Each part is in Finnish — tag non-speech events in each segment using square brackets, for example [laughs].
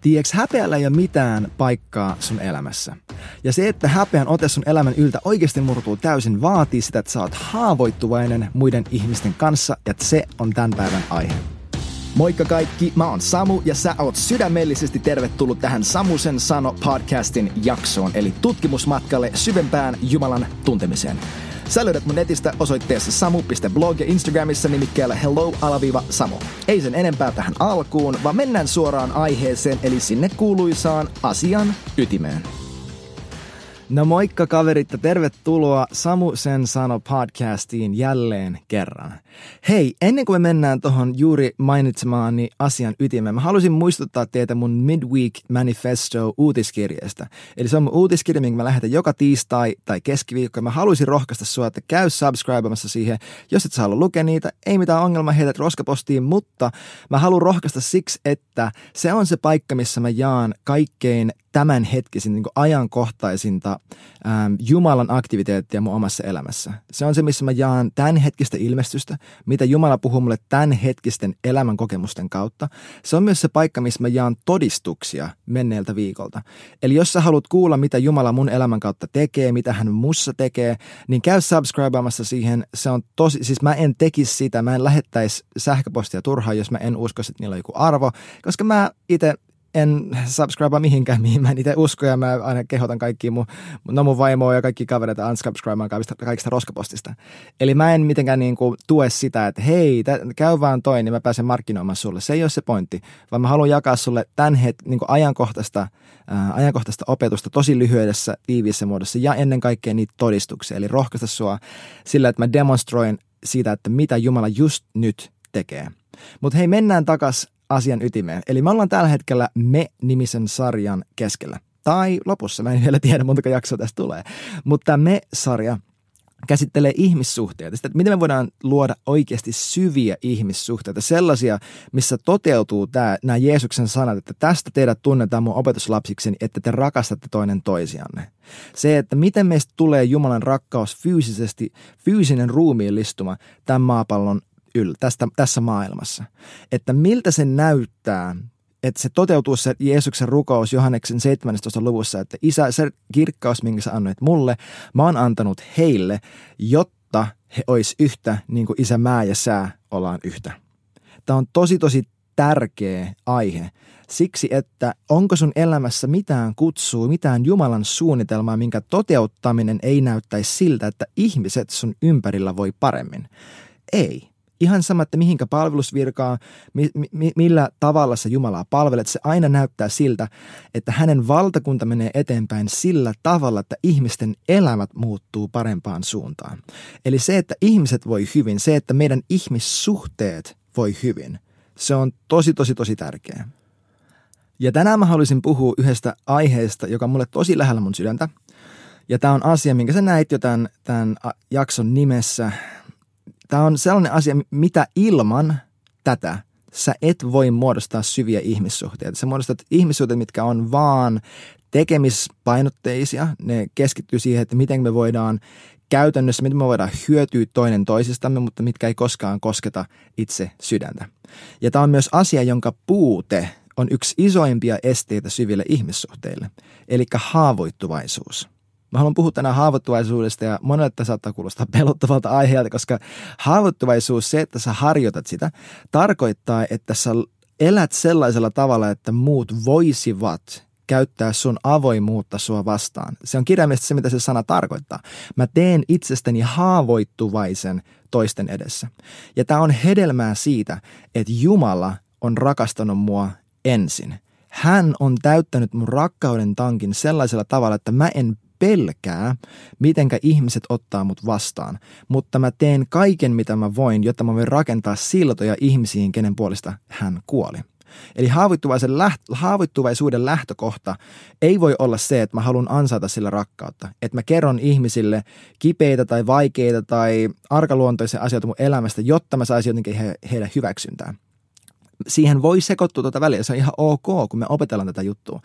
Tiedätkö, häpeällä ei ole mitään paikkaa sun elämässä. Ja se, että häpeän ote sun elämän yltä oikeasti murtuu täysin, vaatii sitä, että sä oot haavoittuvainen muiden ihmisten kanssa, ja se on tämän päivän aihe. Moikka kaikki, mä oon Samu ja sä oot sydämellisesti tervetullut tähän Samusen sano podcastin jaksoon, eli tutkimusmatkalle syvempään Jumalan tuntemiseen. Sä löydät mun netistä osoitteessa samu.blog ja Instagramissa nimikkeellä hello-samu. Ei sen enempää tähän alkuun, vaan mennään suoraan aiheeseen eli sinne kuuluisaan asian ytimeen. No moikka kaverit ja tervetuloa Samu sen sano podcastiin jälleen kerran. Hei, ennen kuin me mennään tuohon juuri mainitsemaani asian ytimeen, mä haluaisin muistuttaa teitä mun Midweek Manifesto uutiskirjeestä. Eli se on mun uutiskirja, minkä mä lähetän joka tiistai tai keskiviikko. Mä haluaisin rohkaista sua, että käy subscribemassa siihen. Jos et saa lukea niitä, ei mitään ongelmaa, heität roskapostiin, mutta mä haluan rohkaista siksi, että se on se paikka, missä mä jaan kaikkein tämänhetkisin, niin ajankohtaisinta ähm, Jumalan aktiviteettia mun omassa elämässä. Se on se, missä mä jaan tämänhetkistä ilmestystä, mitä Jumala puhuu mulle tämänhetkisten elämän kokemusten kautta. Se on myös se paikka, missä mä jaan todistuksia menneeltä viikolta. Eli jos sä haluat kuulla, mitä Jumala mun elämän kautta tekee, mitä hän mussa tekee, niin käy subscribeamassa siihen. Se on tosi, siis mä en tekisi sitä, mä en lähettäisi sähköpostia turhaan, jos mä en uskoisi, että niillä on joku arvo, koska mä itse en subscribe mihinkään, [laughs] mihin mä en itse usko ja mä aina kehotan kaikki mun, no mun vaimoa ja kaikki kavereita unsubscribemaan kaikista, kaikista roskapostista. Eli mä en mitenkään niin kuin tue sitä, että hei, tä, käy vaan toi, niin mä pääsen markkinoimaan sulle. Se ei ole se pointti, vaan mä haluan jakaa sulle tämän het, niin kuin ajankohtaista, ää, ajankohtaista opetusta tosi lyhyydessä, tiiviissä muodossa ja ennen kaikkea niitä todistuksia. Eli rohkaista sua sillä, että mä demonstroin siitä, että mitä Jumala just nyt tekee. Mutta hei, mennään takas asian ytimeen. Eli me ollaan tällä hetkellä Me-nimisen sarjan keskellä. Tai lopussa, mä en vielä tiedä montako jaksoa tästä tulee. Mutta Me-sarja käsittelee ihmissuhteita, sitä, että miten me voidaan luoda oikeasti syviä ihmissuhteita, sellaisia, missä toteutuu tämä, nämä Jeesuksen sanat, että tästä teidät tunnetaan mun opetuslapsikseni, että te rakastatte toinen toisianne. Se, että miten meistä tulee Jumalan rakkaus fyysisesti, fyysinen ruumiillistuma tämän maapallon yllä, tästä, tässä maailmassa. Että miltä se näyttää, että se toteutuu se Jeesuksen rukous Johanneksen 17. luvussa, että Isä, se kirkkaus, minkä sä annoit mulle, mä oon antanut heille, jotta he ois yhtä, niin kuin Isä, mä ja sä ollaan yhtä. Tämä on tosi, tosi tärkeä aihe. Siksi, että onko sun elämässä mitään kutsua, mitään Jumalan suunnitelmaa, minkä toteuttaminen ei näyttäisi siltä, että ihmiset sun ympärillä voi paremmin. Ei ihan sama, että mihinkä palvelusvirkaa, mi, mi, millä tavalla se Jumalaa palvelet, se aina näyttää siltä, että hänen valtakunta menee eteenpäin sillä tavalla, että ihmisten elämät muuttuu parempaan suuntaan. Eli se, että ihmiset voi hyvin, se, että meidän ihmissuhteet voi hyvin, se on tosi, tosi, tosi tärkeää. Ja tänään mä haluaisin puhua yhdestä aiheesta, joka on mulle tosi lähellä mun sydäntä. Ja tämä on asia, minkä sä näit jo tämän, tämän jakson nimessä, Tämä on sellainen asia, mitä ilman tätä sä et voi muodostaa syviä ihmissuhteita. Sä muodostat ihmissuhteita, mitkä on vaan tekemispainotteisia. Ne keskittyy siihen, että miten me voidaan käytännössä, miten me voidaan hyötyä toinen toisistamme, mutta mitkä ei koskaan kosketa itse sydäntä. Ja tämä on myös asia, jonka puute on yksi isoimpia esteitä syville ihmissuhteille, eli haavoittuvaisuus. Mä haluan puhua tänään haavoittuvaisuudesta ja monelle tämä saattaa kuulostaa pelottavalta aiheelta, koska haavoittuvaisuus, se, että sä harjoitat sitä, tarkoittaa, että sä elät sellaisella tavalla, että muut voisivat käyttää sun avoimuutta sua vastaan. Se on kirjaimellisesti se, mitä se sana tarkoittaa. Mä teen itsestäni haavoittuvaisen toisten edessä. Ja tämä on hedelmää siitä, että Jumala on rakastanut mua ensin. Hän on täyttänyt mun rakkauden tankin sellaisella tavalla, että mä en pelkää, mitenkä ihmiset ottaa mut vastaan, mutta mä teen kaiken, mitä mä voin, jotta mä voin rakentaa siltoja ihmisiin, kenen puolesta hän kuoli. Eli haavoittuvaisen läht- haavoittuvaisuuden lähtökohta ei voi olla se, että mä haluan ansaita sillä rakkautta. Että mä kerron ihmisille kipeitä tai vaikeita tai arkaluontoisia asioita mun elämästä, jotta mä saisin jotenkin he- heidän hyväksyntää siihen voi sekoittua tuota väliä. Se on ihan ok, kun me opetellaan tätä juttua.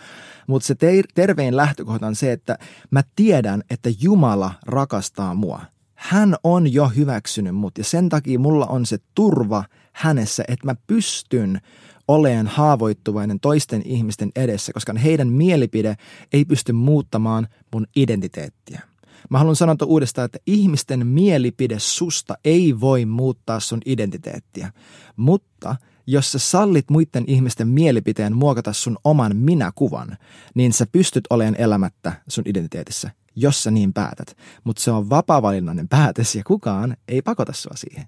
Mutta se ter- tervein lähtökohta on se, että mä tiedän, että Jumala rakastaa mua. Hän on jo hyväksynyt mut ja sen takia mulla on se turva hänessä, että mä pystyn oleen haavoittuvainen toisten ihmisten edessä, koska heidän mielipide ei pysty muuttamaan mun identiteettiä. Mä haluan sanoa uudestaan, että ihmisten mielipide susta ei voi muuttaa sun identiteettiä, mutta jos sä sallit muiden ihmisten mielipiteen muokata sun oman minäkuvan, niin sä pystyt olemaan elämättä sun identiteetissä, jos sä niin päätät. Mutta se on vapaa-valinnainen päätös ja kukaan ei pakota sua siihen.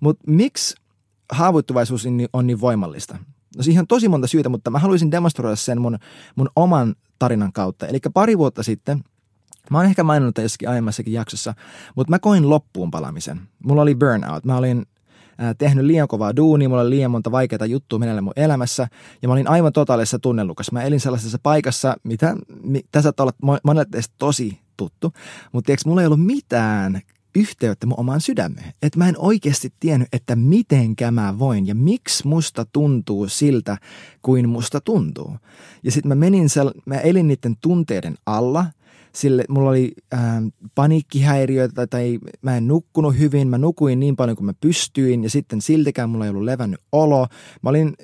Mutta miksi haavoittuvaisuus on niin voimallista? No siihen on tosi monta syytä, mutta mä haluaisin demonstroida sen mun, mun oman tarinan kautta. Eli pari vuotta sitten, mä oon ehkä maininnut jossakin aiemmassakin jaksossa, mutta mä koin loppuun palamisen. Mulla oli burnout. Mä olin äh, tehnyt liian kovaa duunia, mulla oli liian monta vaikeaa juttua menelle mun elämässä ja mä olin aivan totaalisessa tunnelukassa. Mä elin sellaisessa paikassa, mitä mi, tässä saattaa olla monelle teistä tosi tuttu, mutta tiedätkö, mulla ei ollut mitään yhteyttä mun omaan sydämeen. Että mä en oikeasti tiennyt, että mitenkä mä voin ja miksi musta tuntuu siltä, kuin musta tuntuu. Ja sitten mä menin, sel- mä elin niiden tunteiden alla – sille, mulla oli äh, paniikkihäiriöitä tai, mä en nukkunut hyvin, mä nukuin niin paljon kuin mä pystyin ja sitten siltikään mulla ei ollut levännyt olo. Mä olin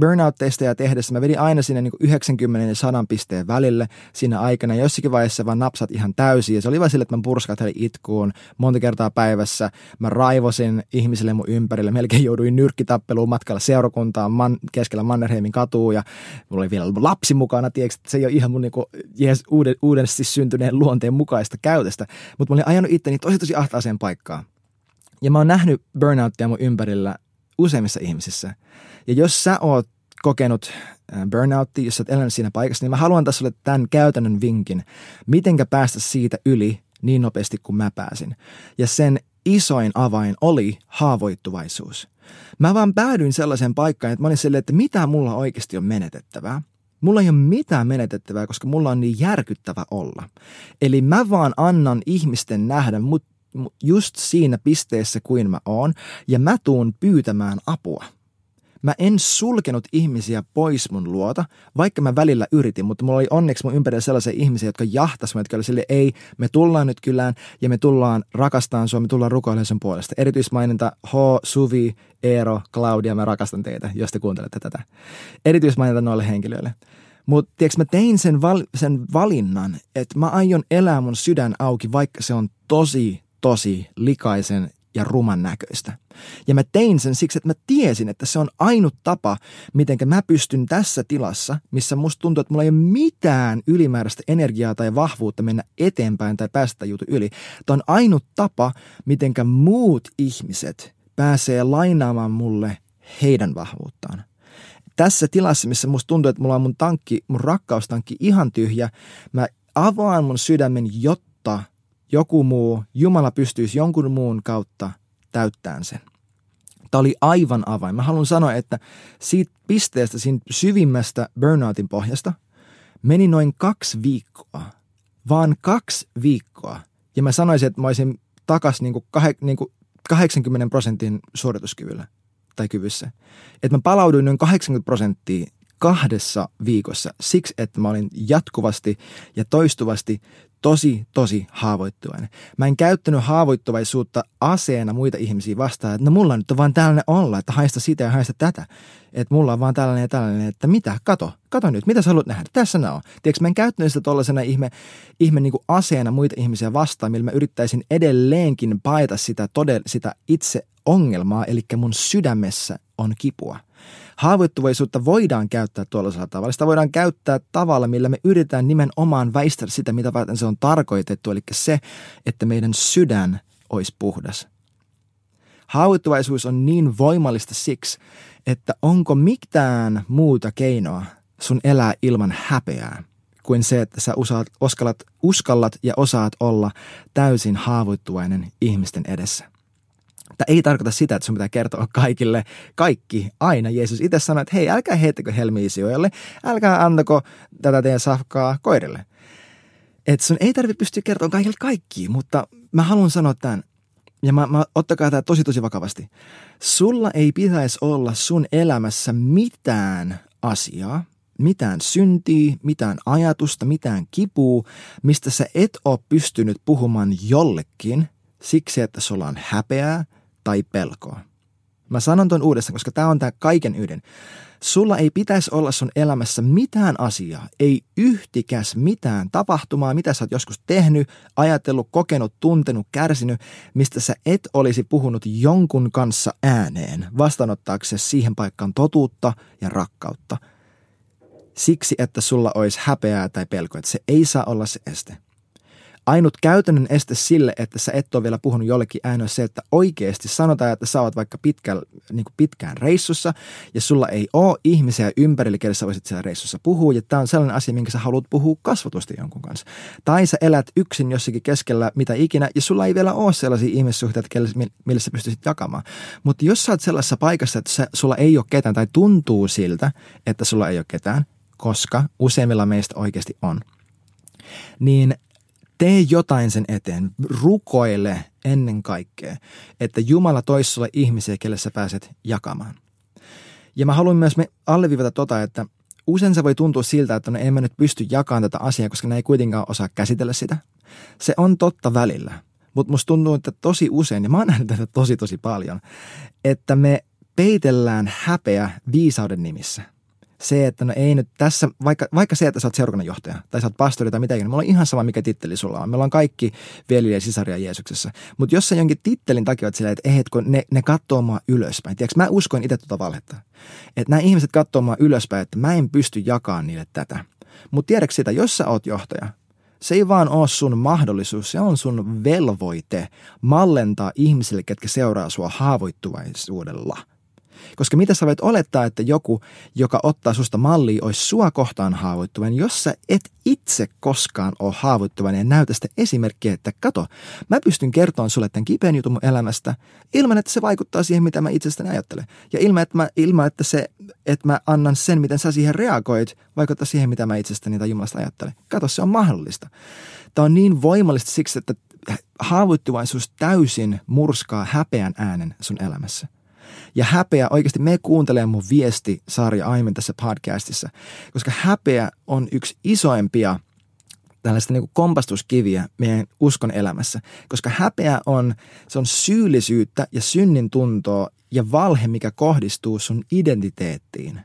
burnout-testejä tehdessä, mä vedin aina sinne niin 90 ja 100 pisteen välille siinä aikana. Jossakin vaiheessa vaan napsat ihan täysin ja se oli vain sille, että mä purskattelin itkuun monta kertaa päivässä. Mä raivosin ihmisille mun ympärille, melkein jouduin nyrkkitappeluun matkalla seurakuntaan man, keskellä Mannerheimin katua ja mulla oli vielä lapsi mukana, tiedätkö, se ei ole ihan mun niin kuin, jees, uuden, uuden siis syntyneen luonteen mukaista käytöstä, mutta mä olin ajanut itteni tosi tosi ahtaaseen paikkaan. Ja mä oon nähnyt burnouttia mun ympärillä useimmissa ihmisissä. Ja jos sä oot kokenut äh, burnouttia, jos sä oot elänyt siinä paikassa, niin mä haluan tässä sulle tämän käytännön vinkin, mitenkä päästä siitä yli niin nopeasti kuin mä pääsin. Ja sen isoin avain oli haavoittuvaisuus. Mä vaan päädyin sellaiseen paikkaan, että mä olin silleen, että mitä mulla oikeasti on menetettävää. Mulla ei ole mitään menetettävää, koska mulla on niin järkyttävä olla. Eli mä vaan annan ihmisten nähdä mut just siinä pisteessä kuin mä oon, ja mä tuun pyytämään apua – Mä en sulkenut ihmisiä pois mun luota, vaikka mä välillä yritin, mutta mulla oli onneksi mun ympärillä sellaisia ihmisiä, jotka jahtasivat, jotka oli sille, ei, me tullaan nyt kylään ja me tullaan rakastaan sua, me tullaan rukoilemaan sen puolesta. Erityismaininta H, Suvi, Eero, Claudia, mä rakastan teitä, jos te kuuntelette tätä. Erityismaininta noille henkilöille. Mutta tiedätkö, mä tein sen, val, sen valinnan, että mä aion elää mun sydän auki, vaikka se on tosi, tosi likaisen ja ruman näköistä. Ja mä tein sen siksi, että mä tiesin, että se on ainut tapa, miten mä pystyn tässä tilassa, missä musta tuntuu, että mulla ei ole mitään ylimääräistä energiaa tai vahvuutta mennä eteenpäin tai päästä jutu yli. Tämä on ainut tapa, miten muut ihmiset pääsee lainaamaan mulle heidän vahvuuttaan. Tässä tilassa, missä musta tuntuu, että mulla on mun tankki, mun rakkaustankki ihan tyhjä, mä avaan mun sydämen, jotta joku muu, Jumala pystyisi jonkun muun kautta täyttämään sen. Tämä oli aivan avain. Mä haluan sanoa, että siitä pisteestä, siinä syvimmästä burnoutin pohjasta, meni noin kaksi viikkoa. Vaan kaksi viikkoa. Ja mä sanoisin, että mä olisin takas niin kuin kah, niin kuin 80 prosentin suorituskyvyllä tai kyvyssä. Että mä palauduin noin 80 prosenttia kahdessa viikossa siksi, että mä olin jatkuvasti ja toistuvasti tosi, tosi haavoittuvainen. Mä en käyttänyt haavoittuvaisuutta aseena muita ihmisiä vastaan, että no mulla nyt on vaan tällainen olla, että haista sitä ja haista tätä. Että mulla on vaan tällainen ja tällainen, että mitä, kato, kato nyt, mitä sä haluat nähdä, tässä ne on. Tiedätkö, mä en käyttänyt sitä tuollaisena ihme, ihme niin kuin aseena muita ihmisiä vastaan, millä mä yrittäisin edelleenkin paeta sitä, todell, sitä itse ongelmaa, eli mun sydämessä on kipua – Haavoittuvaisuutta voidaan käyttää tuollaisella tavalla. Sitä voidaan käyttää tavalla, millä me yritetään nimenomaan väistää sitä, mitä varten se on tarkoitettu, eli se, että meidän sydän olisi puhdas. Haavoittuvaisuus on niin voimallista siksi, että onko mitään muuta keinoa sun elää ilman häpeää kuin se, että sä usaat, uskallat, uskallat ja osaat olla täysin haavoittuvainen ihmisten edessä. Tämä ei tarkoita sitä, että sun pitää kertoa kaikille kaikki aina. Jeesus itse sanoi, että hei, älkää heittäkö helmiä sijoille, älkää antako tätä teidän safkaa koirille. Että sun ei tarvitse pystyä kertoa kaikille kaikki, mutta mä haluan sanoa tämän. Ja mä, mä, ottakaa tämä tosi tosi vakavasti. Sulla ei pitäisi olla sun elämässä mitään asiaa, mitään syntiä, mitään ajatusta, mitään kipua, mistä sä et ole pystynyt puhumaan jollekin siksi, että sulla on häpeää, tai pelkoa. Mä sanon ton uudestaan, koska tämä on tämä kaiken ydin. Sulla ei pitäisi olla sun elämässä mitään asiaa, ei yhtikäs mitään tapahtumaa, mitä sä oot joskus tehnyt, ajatellut, kokenut, tuntenut, kärsinyt, mistä sä et olisi puhunut jonkun kanssa ääneen, vastaanottaaksesi siihen paikkaan totuutta ja rakkautta. Siksi, että sulla olisi häpeää tai pelkoa, että se ei saa olla se este ainut käytännön este sille, että sä et ole vielä puhunut jollekin ääneen, se, että oikeasti sanotaan, että sä oot vaikka pitkä, niin kuin pitkään reissussa ja sulla ei ole ihmisiä ympärillä, kelle sä voisit siellä reissussa puhua. Ja tämä on sellainen asia, minkä sä haluat puhua kasvatusti jonkun kanssa. Tai sä elät yksin jossakin keskellä mitä ikinä ja sulla ei vielä ole sellaisia ihmissuhteita, millä sä pystyisit jakamaan. Mutta jos sä oot sellaisessa paikassa, että sä, sulla ei ole ketään tai tuntuu siltä, että sulla ei ole ketään, koska useimmilla meistä oikeasti on, niin Tee jotain sen eteen. Rukoile ennen kaikkea, että Jumala toisi sulle ihmisiä, kelle sä pääset jakamaan. Ja mä haluan myös me alleviivata tota, että usein se voi tuntua siltä, että no emme nyt pysty jakamaan tätä asiaa, koska ne ei kuitenkaan osaa käsitellä sitä. Se on totta välillä. Mutta musta tuntuu, että tosi usein, ja mä oon [laughs] nähnyt tätä tosi tosi paljon, että me peitellään häpeä viisauden nimissä se, että no ei nyt tässä, vaikka, vaikka se, että sä oot seurakunnanjohtaja tai sä oot pastori tai mitäkin, niin mulla on ihan sama, mikä titteli sulla on. Meillä on kaikki veljiä ja sisaria Jeesuksessa. Mutta jos sä jonkin tittelin takia oot silleen, että ei, kun ne, ne katsoo mua ylöspäin. Tiedätkö, mä uskoin itse tuota valhetta. Että nämä ihmiset katsoo mua ylöspäin, että mä en pysty jakamaan niille tätä. Mutta tiedätkö sitä, jos sä oot johtaja, se ei vaan ole sun mahdollisuus, se on sun velvoite mallentaa ihmisille, ketkä seuraa sua haavoittuvaisuudella – koska mitä sä voit olettaa, että joku, joka ottaa susta mallia, olisi sua kohtaan haavoittuvainen, jos sä et itse koskaan ole haavoittuvainen ja näytä sitä esimerkkiä, että kato, mä pystyn kertomaan sulle tämän kipeän jutun mun elämästä ilman, että se vaikuttaa siihen, mitä mä itsestäni ajattelen. Ja ilman, että mä, ilman, että, se, että mä annan sen, miten sä siihen reagoit, vaikuttaa siihen, mitä mä itsestäni tai Jumalasta ajattelen. Kato, se on mahdollista. Tämä on niin voimallista siksi, että haavoittuvaisuus täysin murskaa häpeän äänen sun elämässä. Ja häpeä, oikeasti me kuuntelee mun viesti-sarja aiemmin tässä podcastissa, koska häpeä on yksi isoimpia tällaista niin kompastuskiviä meidän uskon elämässä. Koska häpeä on, se on syyllisyyttä ja synnin tuntoa ja valhe, mikä kohdistuu sun identiteettiin.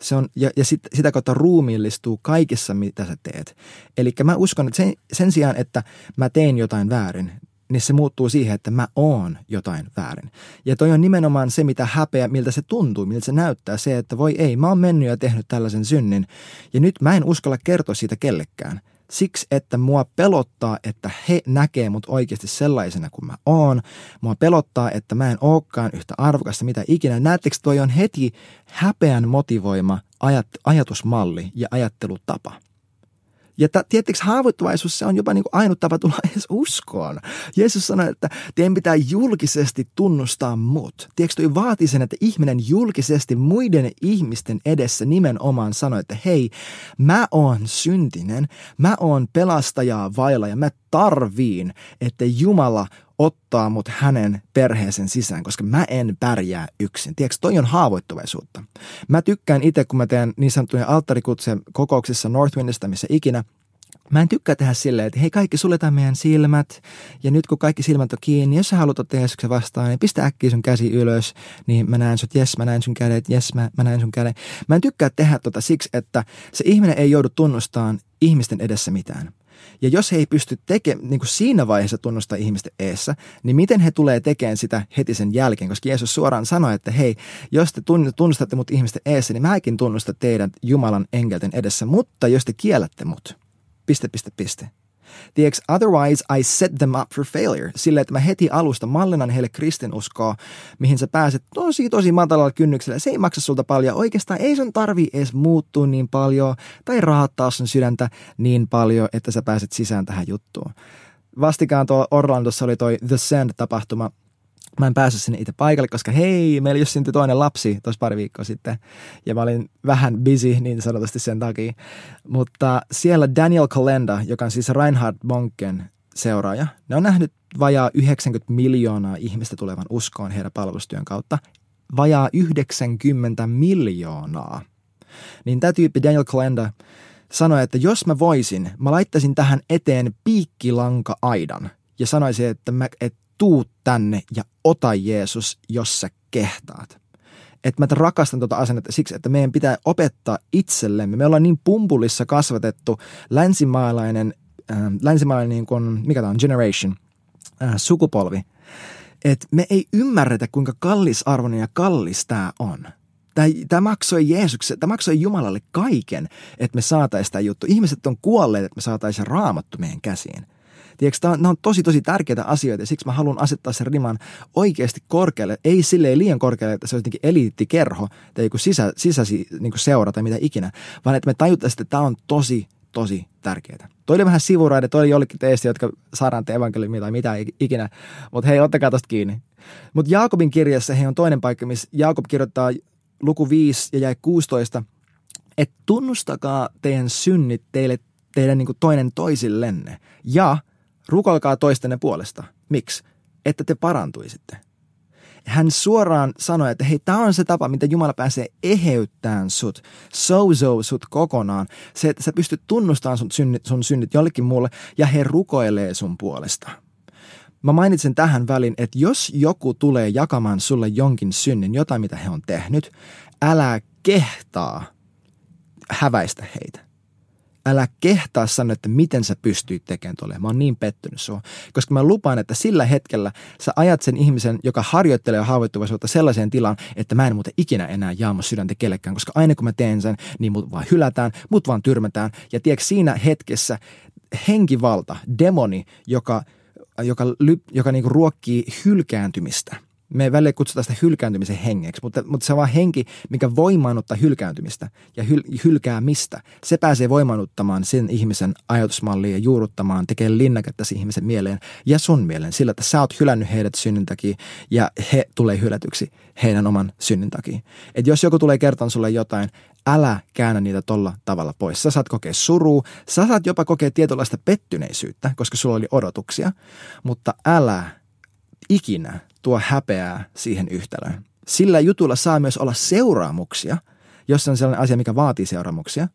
Se on, ja ja sit, sitä kautta ruumiillistuu kaikessa, mitä sä teet. Eli mä uskon, että sen, sen sijaan, että mä teen jotain väärin, niin se muuttuu siihen, että mä oon jotain väärin. Ja toi on nimenomaan se, mitä häpeä, miltä se tuntuu, miltä se näyttää. Se, että voi ei, mä oon mennyt ja tehnyt tällaisen synnin. Ja nyt mä en uskalla kertoa siitä kellekään. Siksi, että mua pelottaa, että he näkee mut oikeasti sellaisena kuin mä oon. Mua pelottaa, että mä en olekaan yhtä arvokasta mitä ikinä. Näettekö, toi on heti häpeän motivoima ajat, ajatusmalli ja ajattelutapa. Ja tietysti haavoittuvaisuus se on jopa niin kuin ainut tapa tulla [laughs] edes uskoon. Jeesus sanoi, että teidän pitää julkisesti tunnustaa mut. Tiedätkö, toi vaatii sen, että ihminen julkisesti muiden ihmisten edessä nimenomaan sanoi, että hei, mä oon syntinen, mä oon pelastajaa vailla ja mä tarviin, että Jumala ottaa mut hänen perheensä sisään, koska mä en pärjää yksin. Tiedätkö, toi on haavoittuvaisuutta. Mä tykkään itse, kun mä teen niin sanottuja alttarikutseen kokouksissa Northwindista, missä ikinä, Mä en tykkää tehdä silleen, että hei kaikki suljetaan meidän silmät ja nyt kun kaikki silmät on kiinni, jos sä haluat ottaa Jeesuksen vastaan, niin pistä äkkiä sun käsi ylös, niin mä näen sut, jes mä näen sun kädet, jes mä, mä näen sun kädet. Mä en tykkää tehdä tota siksi, että se ihminen ei joudu tunnustamaan ihmisten edessä mitään. Ja jos he ei pysty tekemään, niin siinä vaiheessa tunnustaa ihmisten eessä, niin miten he tulee tekemään sitä heti sen jälkeen? Koska Jeesus suoraan sanoi, että hei, jos te tunnustatte mut ihmisten eessä, niin mäkin tunnustan teidän Jumalan enkelten edessä, mutta jos te kiellätte mut, piste, piste, piste, Tiedätkö, otherwise I set them up for failure. Sille, että mä heti alusta mallinnan heille kristinuskoa, mihin sä pääset tosi, tosi matalalla kynnyksellä. Se ei maksa sulta paljon. Oikeastaan ei sun tarvi edes muuttua niin paljon tai rahattaa sun sydäntä niin paljon, että sä pääset sisään tähän juttuun. Vastikään tuolla Orlandossa oli toi The Send-tapahtuma, Mä en päässyt sinne itse paikalle, koska hei, meillä just syntyi toinen lapsi tuossa pari viikkoa sitten. Ja mä olin vähän busy niin sanotusti sen takia. Mutta siellä Daniel Kalenda, joka on siis Reinhard Bonken seuraaja, ne on nähnyt vajaa 90 miljoonaa ihmistä tulevan uskoon heidän palvelustyön kautta. Vajaa 90 miljoonaa. Niin tämä tyyppi Daniel Kalenda sanoi, että jos mä voisin, mä laittaisin tähän eteen piikkilanka-aidan – ja sanoisin, että, mä, että tuu tänne ja ota Jeesus, jos sä kehtaat. Että mä rakastan tuota asennetta siksi, että meidän pitää opettaa itsellemme. Me ollaan niin pumpulissa kasvatettu länsimaalainen, äh, länsimaalainen niin kuin, mikä tämä on, generation, äh, sukupolvi, että me ei ymmärretä, kuinka kallisarvoinen ja kallis tämä on – Tämä maksoi Jeesuksen, tämä maksoi Jumalalle kaiken, että me saataisiin tämä juttu. Ihmiset on kuolleet, että me saataisiin raamattu meidän käsiin. Tiedätkö, nämä on tosi tosi tärkeitä asioita ja siksi mä haluan asettaa sen riman oikeasti korkealle. Ei silleen liian korkealle, että se olisi jotenkin eliittikerho tai joku sisä, sisäsi niin seura tai mitä ikinä, vaan että me tajuttaisiin, että tämä on tosi tosi tärkeää. Toi oli vähän sivuraide, toi oli jollekin teistä, jotka saadaan te evankeliumia tai mitä ikinä, mutta hei, ottakaa tosta kiinni. Mutta Jaakobin kirjassa he on toinen paikka, missä Jaakob kirjoittaa luku 5 ja jäi 16, että tunnustakaa teidän synnit teille, teidän niin toinen toisillenne ja rukoilkaa toistenne puolesta. Miksi? Että te parantuisitte. Hän suoraan sanoi, että hei, tämä on se tapa, miten Jumala pääsee eheyttämään sut, sozo sut kokonaan. Se, että sä pystyt tunnustamaan sun synnit, sun synnit jollekin muulle ja he rukoilee sun puolesta. Mä mainitsen tähän välin, että jos joku tulee jakamaan sulle jonkin synnin, jotain mitä he on tehnyt, älä kehtaa häväistä heitä. Älä kehtaa sanoa, että miten sä pystyit tekemään tuolle. Mä oon niin pettynyt sua. Koska mä lupaan, että sillä hetkellä sä ajat sen ihmisen, joka harjoittelee haavoittuvaisuutta sellaiseen tilaan, että mä en muuten ikinä enää jaama sydäntä kellekään. Koska aina kun mä teen sen, niin mut vaan hylätään, mut vaan tyrmätään. Ja tiedätkö, siinä hetkessä henkivalta, demoni, joka – joka, joka niinku ruokkii hylkääntymistä. Me välillä kutsutaan sitä hylkääntymisen hengeksi, mutta, mutta se on vaan henki, mikä voimaannuttaa hylkääntymistä ja hyl, hylkäämistä. Se pääsee voimaannuttamaan sen ihmisen ajatusmallia ja juuruttamaan, tekee linnaketta sen ihmisen mieleen ja sun mieleen sillä, että sä oot hylännyt heidät synnin takia ja he tulee hylätyksi heidän oman synnin takia. Et jos joku tulee kertomaan sulle jotain, älä käännä niitä tolla tavalla pois. Sä saat kokea surua, sä saat jopa kokea tietynlaista pettyneisyyttä, koska sulla oli odotuksia, mutta älä ikinä tuo häpeää siihen yhtälöön. Sillä jutulla saa myös olla seuraamuksia, jos on sellainen asia, mikä vaatii seuraamuksia,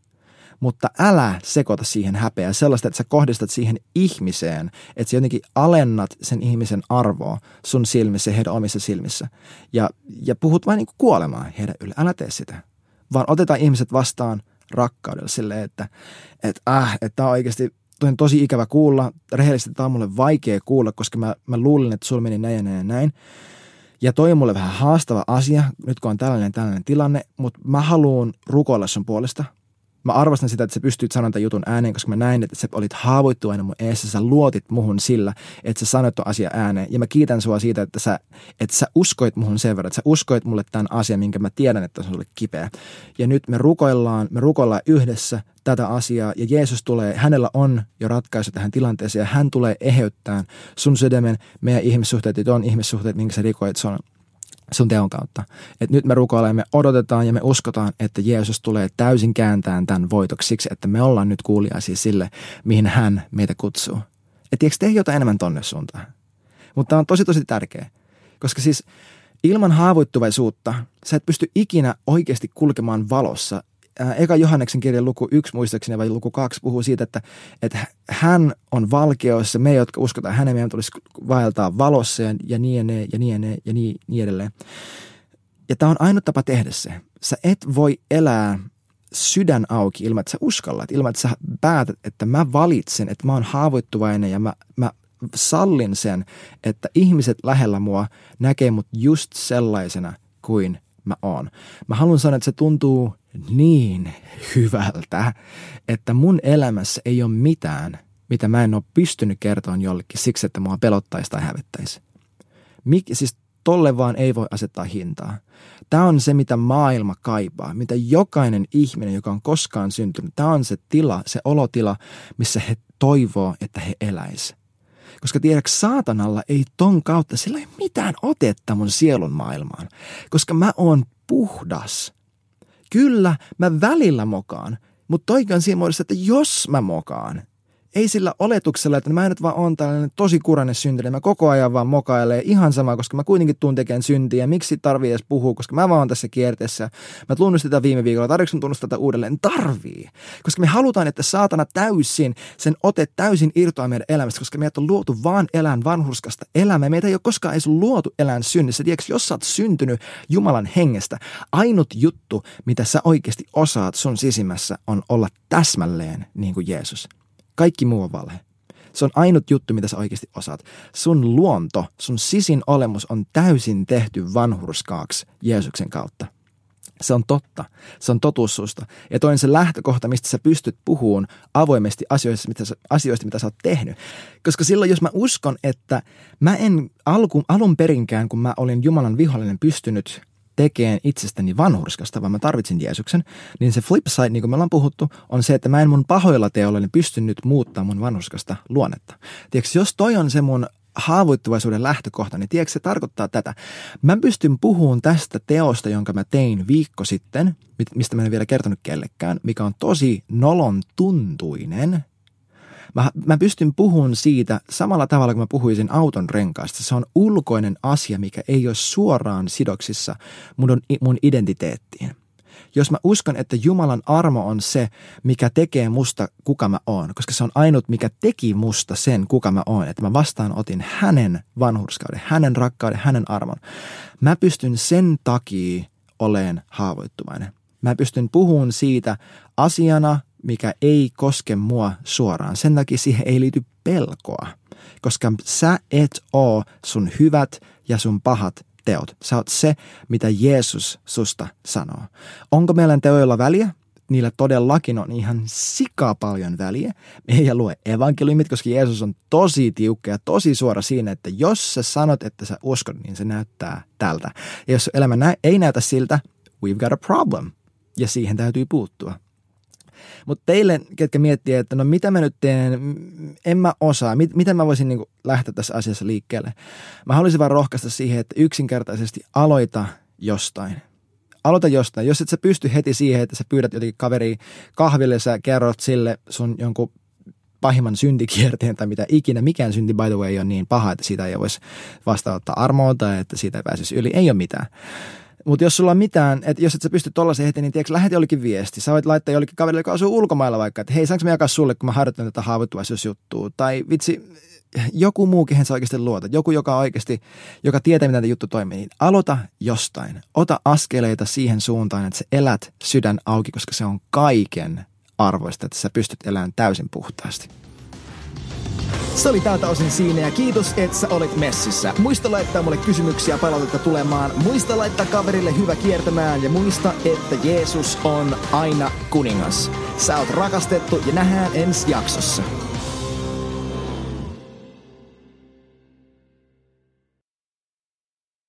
mutta älä sekoita siihen häpeää sellaista, että sä kohdistat siihen ihmiseen, että sä jotenkin alennat sen ihmisen arvoa sun silmissä ja heidän omissa silmissä. Ja, ja puhut vain niin kuolemaan heidän yllä. Älä tee sitä vaan otetaan ihmiset vastaan rakkaudella silleen, että, että, äh, että tämä on oikeasti on tosi ikävä kuulla. Rehellisesti tämä on mulle vaikea kuulla, koska mä, mä luulin, että sulla meni näin ja näin ja näin. Ja toi on mulle vähän haastava asia, nyt kun on tällainen tällainen tilanne, mutta mä haluan rukoilla sun puolesta mä arvostan sitä, että sä pystyt sanomaan tämän jutun ääneen, koska mä näin, että sä olit haavoittuvainen mun eessä, sä luotit muhun sillä, että sä sanoit tuon asia ääneen. Ja mä kiitän sua siitä, että sä, että sä uskoit muhun sen verran, että sä uskoit mulle tämän asian, minkä mä tiedän, että se on sulle kipeä. Ja nyt me rukoillaan, me rukoillaan yhdessä tätä asiaa ja Jeesus tulee, hänellä on jo ratkaisu tähän tilanteeseen ja hän tulee eheyttämään sun sydämen, meidän ihmissuhteet ja tuon ihmissuhteet, minkä sä rikoit, se on sun teon kautta. Et nyt me rukoilemme, odotetaan ja me uskotaan, että Jeesus tulee täysin kääntämään tämän voitoksi siksi, että me ollaan nyt kuuliaisia sille, mihin hän meitä kutsuu. Et tiedätkö te jotain enemmän tonne suuntaan? Mutta tämä on tosi tosi tärkeä, koska siis ilman haavoittuvaisuutta sä et pysty ikinä oikeasti kulkemaan valossa eka Johanneksen kirjan luku yksi muistaakseni vai luku kaksi puhuu siitä, että, että hän on valkeus me, jotka uskotaan hänen, meidän tulisi vaeltaa valossa ja, ja niin ja, ja niin ja niin, niin edelleen. Ja tämä on ainut tapa tehdä se. Sä et voi elää sydän auki ilman, että sä uskallat, ilman, että sä päätät, että mä valitsen, että mä oon haavoittuvainen ja mä, mä sallin sen, että ihmiset lähellä mua näkee mut just sellaisena kuin mä oon. Mä haluan sanoa, että se tuntuu niin hyvältä, että mun elämässä ei ole mitään, mitä mä en ole pystynyt kertomaan jollekin siksi, että mua pelottaisi tai hävettäisi. Mik, siis tolle vaan ei voi asettaa hintaa. Tämä on se, mitä maailma kaipaa, mitä jokainen ihminen, joka on koskaan syntynyt, tämä on se tila, se olotila, missä he toivoo, että he eläisivät. Koska tiedätkö, saatanalla ei ton kautta, sillä ei mitään otetta mun sielun maailmaan. Koska mä oon puhdas. Kyllä, mä välillä mokaan, mutta toikin on siinä muodossa, että jos mä mokaan, ei sillä oletuksella, että mä nyt vaan on tällainen tosi kurainen syntinen. Mä koko ajan vaan mokailee ihan sama, koska mä kuitenkin tuun tekemään syntiä. Miksi tarvii edes puhua, koska mä vaan on tässä kierteessä. Mä tunnustin tätä viime viikolla. Tarvitsen tunnustaa tätä uudelleen? Tarvii. Koska me halutaan, että saatana täysin, sen ote täysin irtoaa meidän elämästä, koska meidät on luotu vaan elään vanhurskasta elämää. Meitä ei ole koskaan edes luotu elään synnissä. Tiedätkö, jos sä oot syntynyt Jumalan hengestä, ainut juttu, mitä sä oikeasti osaat sun sisimmässä, on olla täsmälleen niin kuin Jeesus. Kaikki muu on valhe. Se on ainut juttu, mitä sä oikeasti osaat. Sun luonto, sun sisin olemus on täysin tehty vanhurskaaksi Jeesuksen kautta. Se on totta. Se on totuus susta. Ja toinen se lähtökohta, mistä sä pystyt puhumaan avoimesti asioista mitä, sä, asioista, mitä sä oot tehnyt. Koska silloin, jos mä uskon, että mä en alku, alun perinkään, kun mä olin Jumalan vihollinen, pystynyt tekemään itsestäni vanhurskasta, vaan mä tarvitsin Jeesuksen, niin se flip side, niin kuin me ollaan puhuttu, on se, että mä en mun pahoilla teoilla pystynyt muuttamaan mun vanhurskasta luonnetta. Tiedätkö, jos toi on se mun haavoittuvaisuuden lähtökohta, niin tiedätkö, se tarkoittaa tätä. Mä pystyn puhumaan tästä teosta, jonka mä tein viikko sitten, mistä mä en vielä kertonut kellekään, mikä on tosi nolon tuntuinen – Mä, mä pystyn puhumaan siitä samalla tavalla kuin mä puhuisin auton renkaasta. Se on ulkoinen asia, mikä ei ole suoraan sidoksissa mun, mun identiteettiin. Jos mä uskon, että Jumalan armo on se, mikä tekee musta kuka mä oon, koska se on ainut, mikä teki musta sen, kuka mä oon, että mä vastaanotin hänen vanhurskauden, hänen rakkauden, hänen armon. Mä pystyn sen takia oleen haavoittuvainen. Mä pystyn puhumaan siitä asiana, mikä ei koske mua suoraan. Sen takia siihen ei liity pelkoa, koska sä et oo sun hyvät ja sun pahat teot. Sä oot se, mitä Jeesus susta sanoo. Onko meillä teoilla väliä? Niillä todellakin on ihan sika paljon väliä. Me ei lue evankeliumit, koska Jeesus on tosi tiukka ja tosi suora siinä, että jos sä sanot, että sä uskot, niin se näyttää tältä. Ja jos elämä ei näytä siltä, we've got a problem. Ja siihen täytyy puuttua. Mutta teille, ketkä miettii, että no mitä mä nyt teen, en mä osaa, mit, miten mä voisin niin lähteä tässä asiassa liikkeelle. Mä haluaisin vaan rohkaista siihen, että yksinkertaisesti aloita jostain. Aloita jostain. Jos et sä pysty heti siihen, että sä pyydät jotenkin kaveri kahville, sä kerrot sille sun jonkun pahimman syntikierteen tai mitä ikinä. Mikään synti, by the way, ei ole niin paha, että siitä ei voisi vastaanottaa armoa tai että siitä ei pääsisi yli. Ei ole mitään. Mutta jos sulla on mitään, että jos et sä pysty tollaisen heti, niin tiedätkö, lähet jollekin viesti. Sä voit laittaa jollekin kaverille, joka asuu ulkomailla vaikka, että hei, saanko mä jakaa sulle, kun mä harjoitan tätä haavoittuvaisuusjuttua. Tai vitsi, joku muu, kehen sä oikeasti luotat. Joku, joka oikeasti, joka tietää, miten tämä juttu toimii. Niin aloita jostain. Ota askeleita siihen suuntaan, että sä elät sydän auki, koska se on kaiken arvoista, että sä pystyt elämään täysin puhtaasti. Se oli tältä osin siinä ja kiitos, että sä olit messissä. Muista laittaa mulle kysymyksiä palautetta tulemaan. Muista laittaa kaverille hyvä kiertämään ja muista, että Jeesus on aina kuningas. Sä oot rakastettu ja nähdään ensi jaksossa.